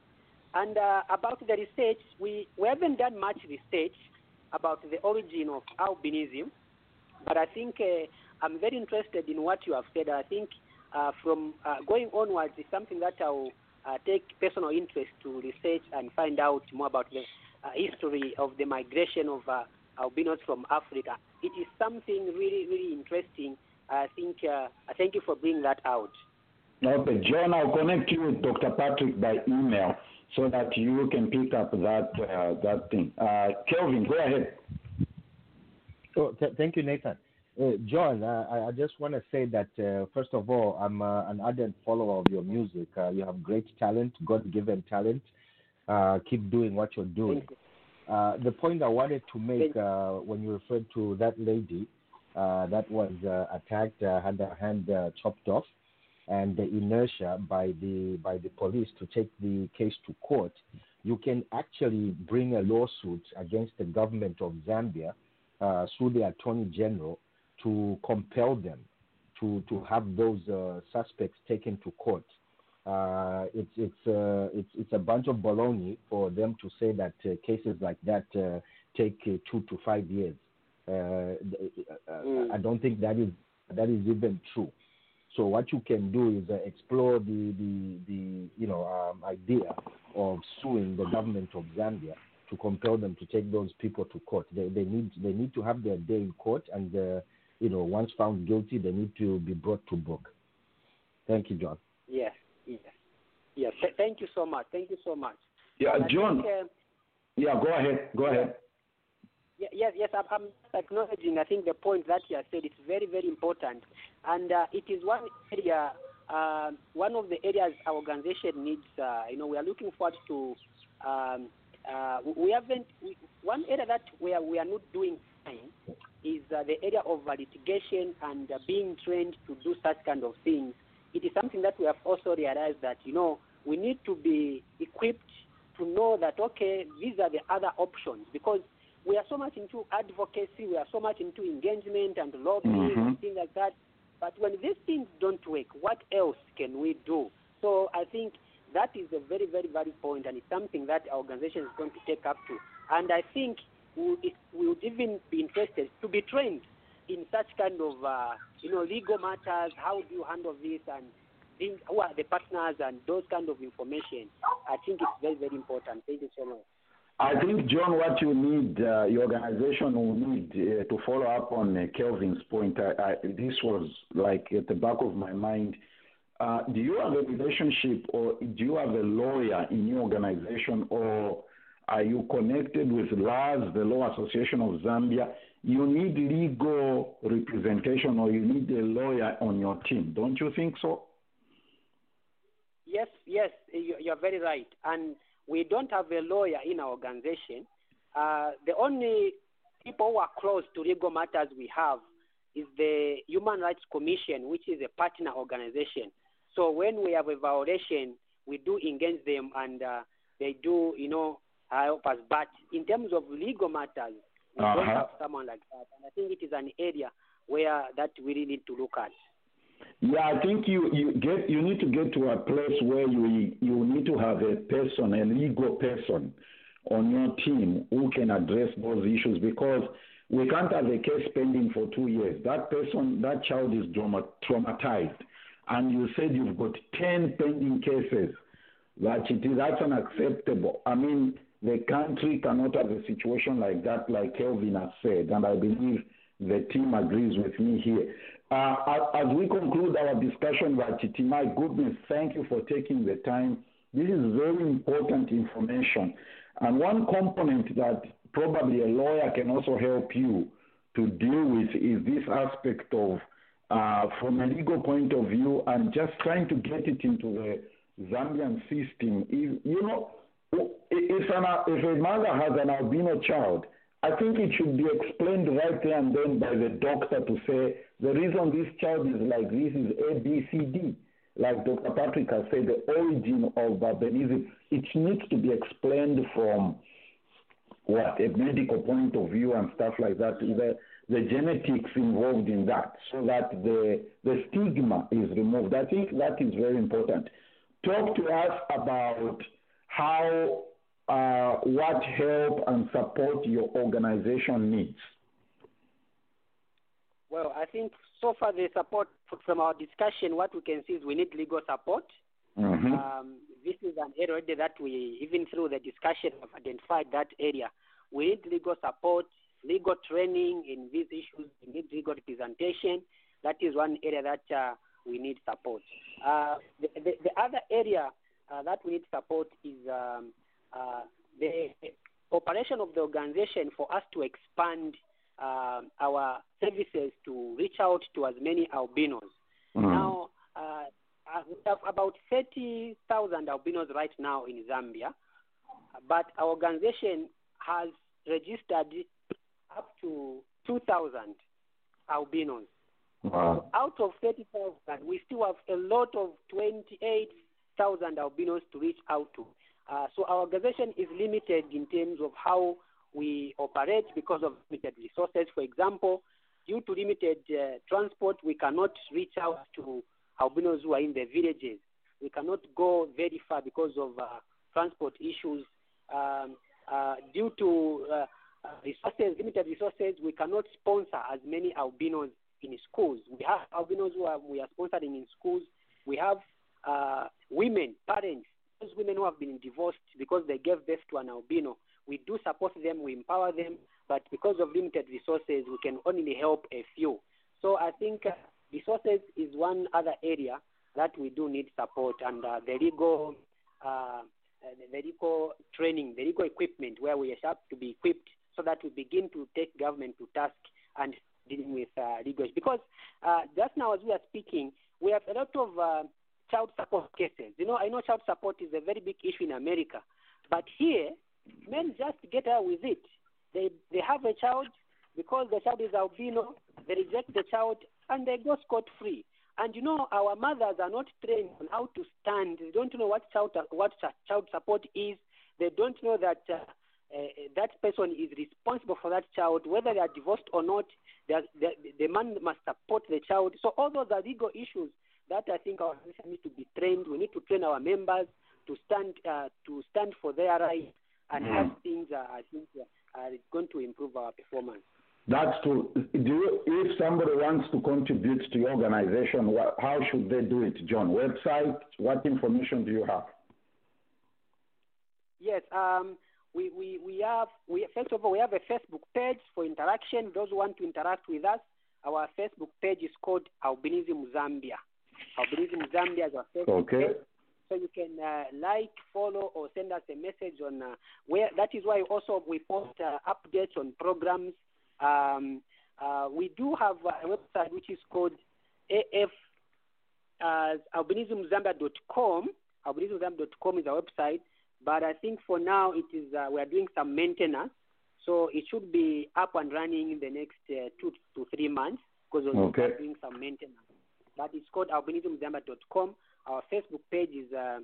And uh, about the research, we, we haven't done much research about the origin of albinism, but I think uh, I'm very interested in what you have said. I think uh, from uh, going onwards is something that I'll uh, take personal interest to research and find out more about the history of the migration of albinos from Africa. It is something really, really interesting. I think. Uh, I thank you for bringing that out. Okay, John, I'll connect you with Dr. Patrick by email so that you can pick up that uh, that thing. Uh, Kelvin, go ahead. Oh, th- thank you, Nathan. Uh, John, uh, I, I just want to say that uh, first of all, I'm uh, an ardent follower of your music. Uh, you have great talent, God-given talent. Uh, keep doing what you're doing. Thank you. Uh, the point I wanted to make uh, when you referred to that lady uh, that was uh, attacked, uh, had her hand uh, chopped off, and the inertia by the by the police to take the case to court, you can actually bring a lawsuit against the government of Zambia uh, through the Attorney General to compel them to to have those uh, suspects taken to court. Uh, it's it's uh, it's it's a bunch of baloney for them to say that uh, cases like that uh, take uh, two to five years. Uh, mm. I don't think that is that is even true. So what you can do is explore the the the you know um, idea of suing the government of Zambia to compel them to take those people to court. They they need they need to have their day in court, and you know once found guilty, they need to be brought to book. Thank you, John. Yes. Yes. Yes. Thank you so much. Thank you so much. Yeah, John. Think, uh, yeah, go ahead. Go ahead. Yes, yes, I'm, acknowledging. I think the point that you have said is very, very important, and uh, it is one area, uh, one of the areas our organization needs. Uh, you know, we are looking forward to. Um, uh, we haven't. We, one area that we are we are not doing fine is uh, the area of litigation and being trained to do such kind of things it is something that we have also realized that, you know, we need to be equipped to know that, okay, these are the other options because we are so much into advocacy, we are so much into engagement and lobbying mm-hmm. and things like that. But when these things don't work, what else can we do? So I think that is a very, very valid point, and it's something that our organization is going to take up to. And I think we, we would even be interested to be trained in such kind of uh, you know legal matters. How do you handle this and who are the partners and those kind of information? I think it's very very important. Thank you so much. I think, John, what you need, uh, your organization will need uh, to follow up on uh, Kelvin's point. I, I, this was like at the back of my mind. Uh, do you have a relationship or do you have a lawyer in your organization or are you connected with LAZ, the Law Association of Zambia? you need legal representation or you need a lawyer on your team. Don't you think so? Yes, yes, you're very right. And we don't have a lawyer in our organization. Uh, the only people who are close to legal matters we have is the Human Rights Commission, which is a partner organization. So when we have a violation, we do engage them and uh, they do, you know, help us. But in terms of legal matters, we uh-huh. don't have someone like that. And I think it is an area where that we really need to look at. Yeah, I think you, you get you need to get to a place where you you need to have a person, a legal person on your team who can address those issues because we can't have a case pending for two years. That person, that child is trauma, traumatized, and you said you've got ten pending cases. That it is that's unacceptable. I mean, the country cannot have a situation like that, like Kelvin has said, and I believe the team agrees with me here. Uh, as we conclude our discussion, Vachiti, my goodness, thank you for taking the time. This is very important information. And one component that probably a lawyer can also help you to deal with is this aspect of, uh, from a legal point of view, and just trying to get it into the Zambian system. If, You know, if, an, if a mother has an albino child, I think it should be explained right there and then by the doctor to say the reason this child is like this is A, B, C, D. Like Dr. Patrick has said, the origin of albinism, it needs to be explained from what a medical point of view and stuff like that. The, the genetics involved in that, so that the the stigma is removed. I think that is very important. Talk to us about how uh, what help and support your organization needs? Well, I think so far the support from our discussion, what we can see is we need legal support. Mm-hmm. Um, this is an area that we, even through the discussion, have identified that area. We need legal support, legal training in these issues. We need legal representation. That is one area that uh, we need support. Uh, the, the, the other area uh, that we need support is um, the operation of the organization for us to expand uh, our services to reach out to as many albinos. Mm-hmm. Now, uh, uh, we have about 30,000 albinos right now in Zambia, but our organization has registered up to 2,000 albinos. Wow. Out of 30,000, we still have a lot of 28,000 albinos to reach out to. Uh, so our organization is limited in terms of how we operate because of limited resources. For example, due to limited uh, transport, we cannot reach out to albinos who are in the villages. We cannot go very far because of uh, transport issues. Um, uh, due to uh, resources, limited resources, we cannot sponsor as many albinos in schools. We have albinos who are, we are sponsoring in schools. We have women, parents, those women who have been divorced because they gave birth to an albino. We do support them, we empower them, but because of limited resources, we can only help a few. So I think uh, resources is one other area that we do need support, and uh, the legal, uh, the legal training, the legal equipment, where we have to be equipped so that we begin to take government to task and dealing with uh, legal. Because uh, just now, as we are speaking, we have a lot of uh, child support cases. You know, I know child support is a very big issue in America, but here, men just get out with it. They they have a child because the child is albino. They reject the child and they go scot free. And you know, our mothers are not trained on how to stand. They don't know what child what child support is. They don't know that. Uh, uh, that person is responsible for that child, whether they are divorced or not. The, the, the man must support the child. So all those are legal issues that I think our organization needs to be trained. We need to train our members to stand uh, to stand for their rights, and Mm. things are, I think uh, are going to improve our performance. That's true. Do you, if somebody wants to contribute to your organization, what, how should they do it, John? Website? What information do you have? Yes, um, we, we, we have we first of all we have a Facebook page for interaction. Those who want to interact with us, our Facebook page is called Albinism Zambia. Albinism Zambia is our Facebook Okay. page. So you can uh, like, follow, or send us a message on uh, where. That is why also we post uh, updates on programs. Um, uh, we do have a website which is called AF uh, albinismzambia.com. Albinismzambia.com is our website, but I think for now it is uh, we are doing some maintenance, so it should be up and running in the next uh, two to three months because we're Okay. doing some maintenance. But it's called albinismzambia.com. Our Facebook page is uh,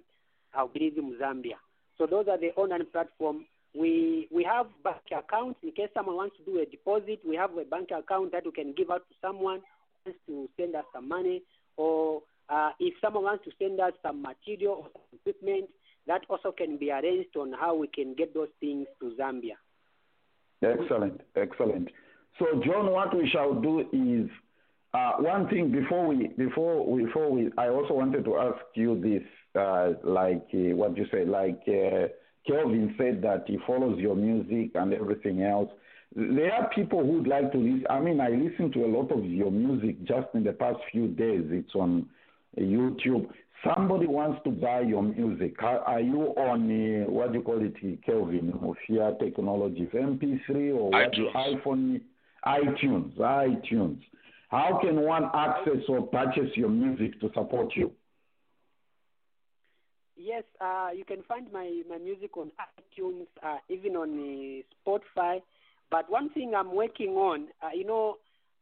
Albinism Zambia. So those are the online platform. We we have bank accounts in case someone wants to do a deposit. We have a bank account that we can give out to someone who wants to send us some money, or uh, if someone wants to send us some material or some equipment, that also can be arranged on how we can get those things to Zambia. Excellent, excellent. So, John, what we shall do is uh, one thing before we before we, before we. I also wanted to ask you this, uh, like uh, what you say, like uh, Kelvin said that he follows your music and everything else. There are people who'd like to listen. I mean, I listen to a lot of your music just in the past few days. It's on YouTube. Somebody wants to buy your music. Are, you on uh, what do you call it, Kelvin? Ophia Technologies, MP3 or what? iTunes. iPhone, iTunes, iTunes. How can one access or purchase your music to support you? Yes, uh, you can find my, my music on iTunes, uh, even on uh, Spotify. But one thing I'm working on, uh, you know,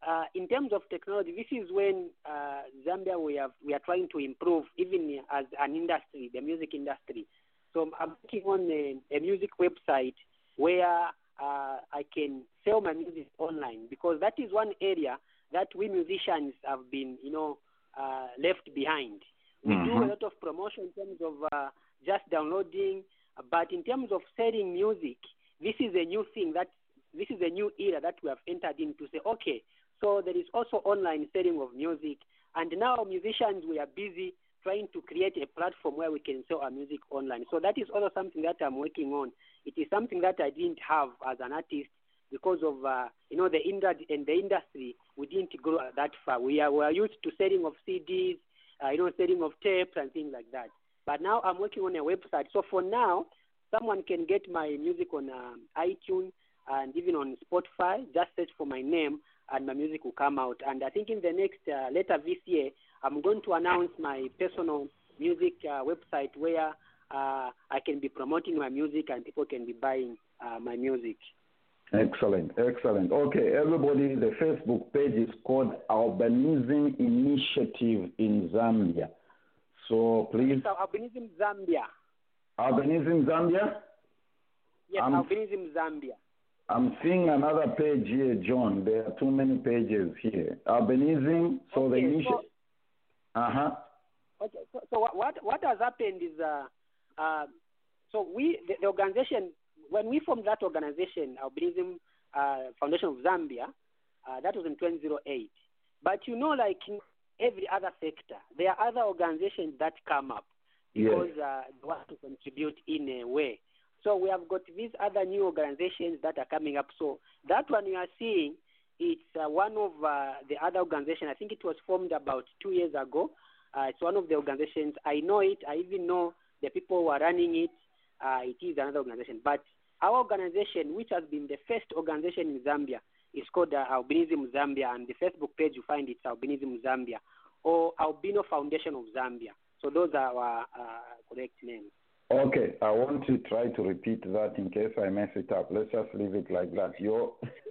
uh, in terms of technology, this is when uh, Zambia we have we are trying to improve, even as an industry, the music industry. So I'm working on a, a music website where I can sell my music online because that is one area that we musicians have been, you know, uh, left behind. We do a lot of promotion in terms of uh, just downloading, but in terms of selling music, this is a new thing that this is a new era that we have entered into. Say, okay, so there is also online selling of music, and now musicians we are busy trying to create a platform where we can sell our music online. So that is also something that I'm working on. It is something that I didn't have as an artist because of uh, you know the industry in the industry we didn't grow that far. We are we are used to selling of CDs, uh, you know, selling of tapes and things like that. But now I'm working on a website. So for now, someone can get my music on um, iTunes and even on Spotify. Just search for my name and my music will come out. And I think in the next uh, later this year, I'm going to announce my personal music uh, website where uh, I can be promoting my music and people can be buying uh, my music. Excellent, excellent. Okay, everybody, the Facebook page is called Albinism Initiative in Zambia. So please, So albinism Zambia. Albinism Zambia. Yes, Um, albinism Zambia. I'm seeing another page here, John. There are too many pages here. Albinism. So the initiative. so- Uh huh. Okay, so, so what- what what has happened is, uh, uh, so we the, the organization when we formed that organization, Albinism uh, Foundation of Zambia, uh, that was in 2008. But you know, like in every other sector, there are other organizations that come up because uh, they want to contribute in a way. So we have got these other new organizations that are coming up. So that one you are seeing, it's uh, one of uh, the other organizations. I think it was formed about two years ago. Uh, it's one of the organizations. I know it. I even know the people who are running it. Uh, it is another organization. But our organization, which has been the first organization in Zambia, is called uh, Albinism Zambia. And the Facebook page you find it's Albinism Zambia or Albino Foundation of Zambia. So those are our uh, correct names. Okay, I want to try to repeat that in case I mess it up. Let's just leave it like that. You,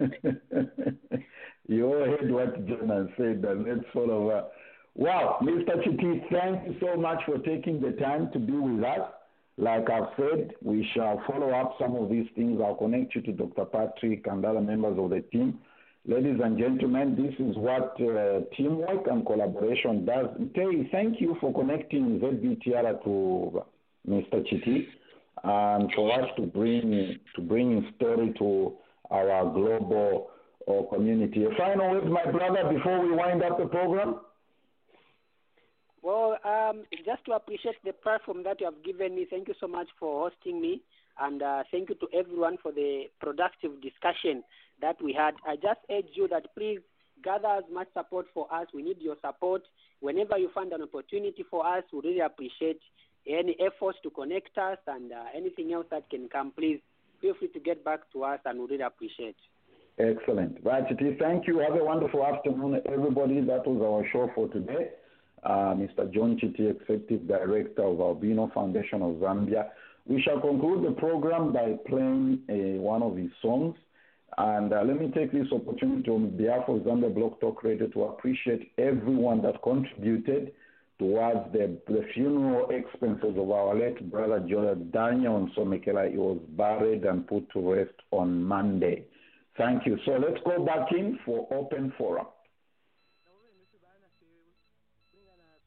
you heard what Jonas said, and let's follow up. Wow, Mr. Chiti, thank you so much for taking the time to be with us. Like I've said, we shall follow up some of these things. I'll connect you to Dr. Patrick and other members of the team. Ladies and gentlemen, this is what uh, teamwork and collaboration does. Tay, thank you for connecting ZBTR to Mr. Chiti and for us to bring to bring story to our global uh, community. A final word, my brother, before we wind up the program. Well, um, just to appreciate the platform that you have given me, thank you so much for hosting me, and uh, thank you to everyone for the productive discussion that we had. I just urge you that please gather as much support for us. We need your support. Whenever you find an opportunity for us, we really appreciate any efforts to connect us and uh, anything else that can come. Please feel free to get back to us, and we really appreciate. Excellent. Right, thank you. Have a wonderful afternoon, everybody. That was our show for today. Uh, Mr. John Chiti, Executive Director of Albino Foundation of Zambia. We shall conclude the program by playing uh, one of his songs. And uh, let me take this opportunity on behalf of Zambia Blog Talk Radio to appreciate everyone that contributed towards the, the funeral expenses of our late brother Daniel Somekela. He was buried and put to rest on Monday. Thank you. So let's go back in for open forum.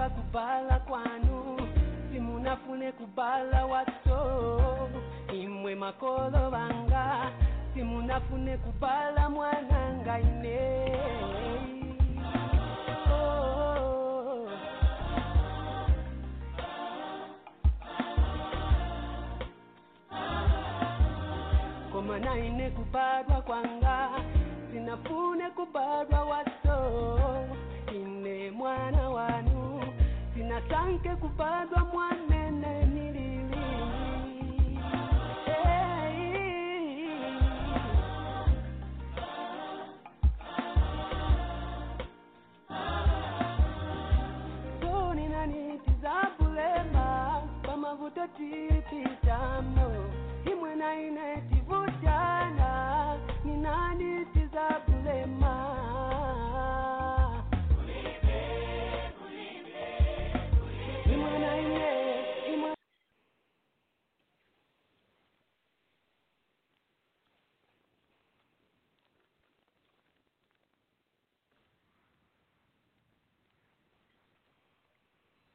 niziba kubala kwanu. Simunafune kubala wato imwe makolo banga. Simunafune kubala mwananga ine Oh. koma naine kubadwa kwanga. Sinafune kubadwa wato ine mwana wanu na tanke kupadwa mwanene nililini hey. tuni nanitiza bulema pamavuta imwe naine tivutana ninanitiza bulema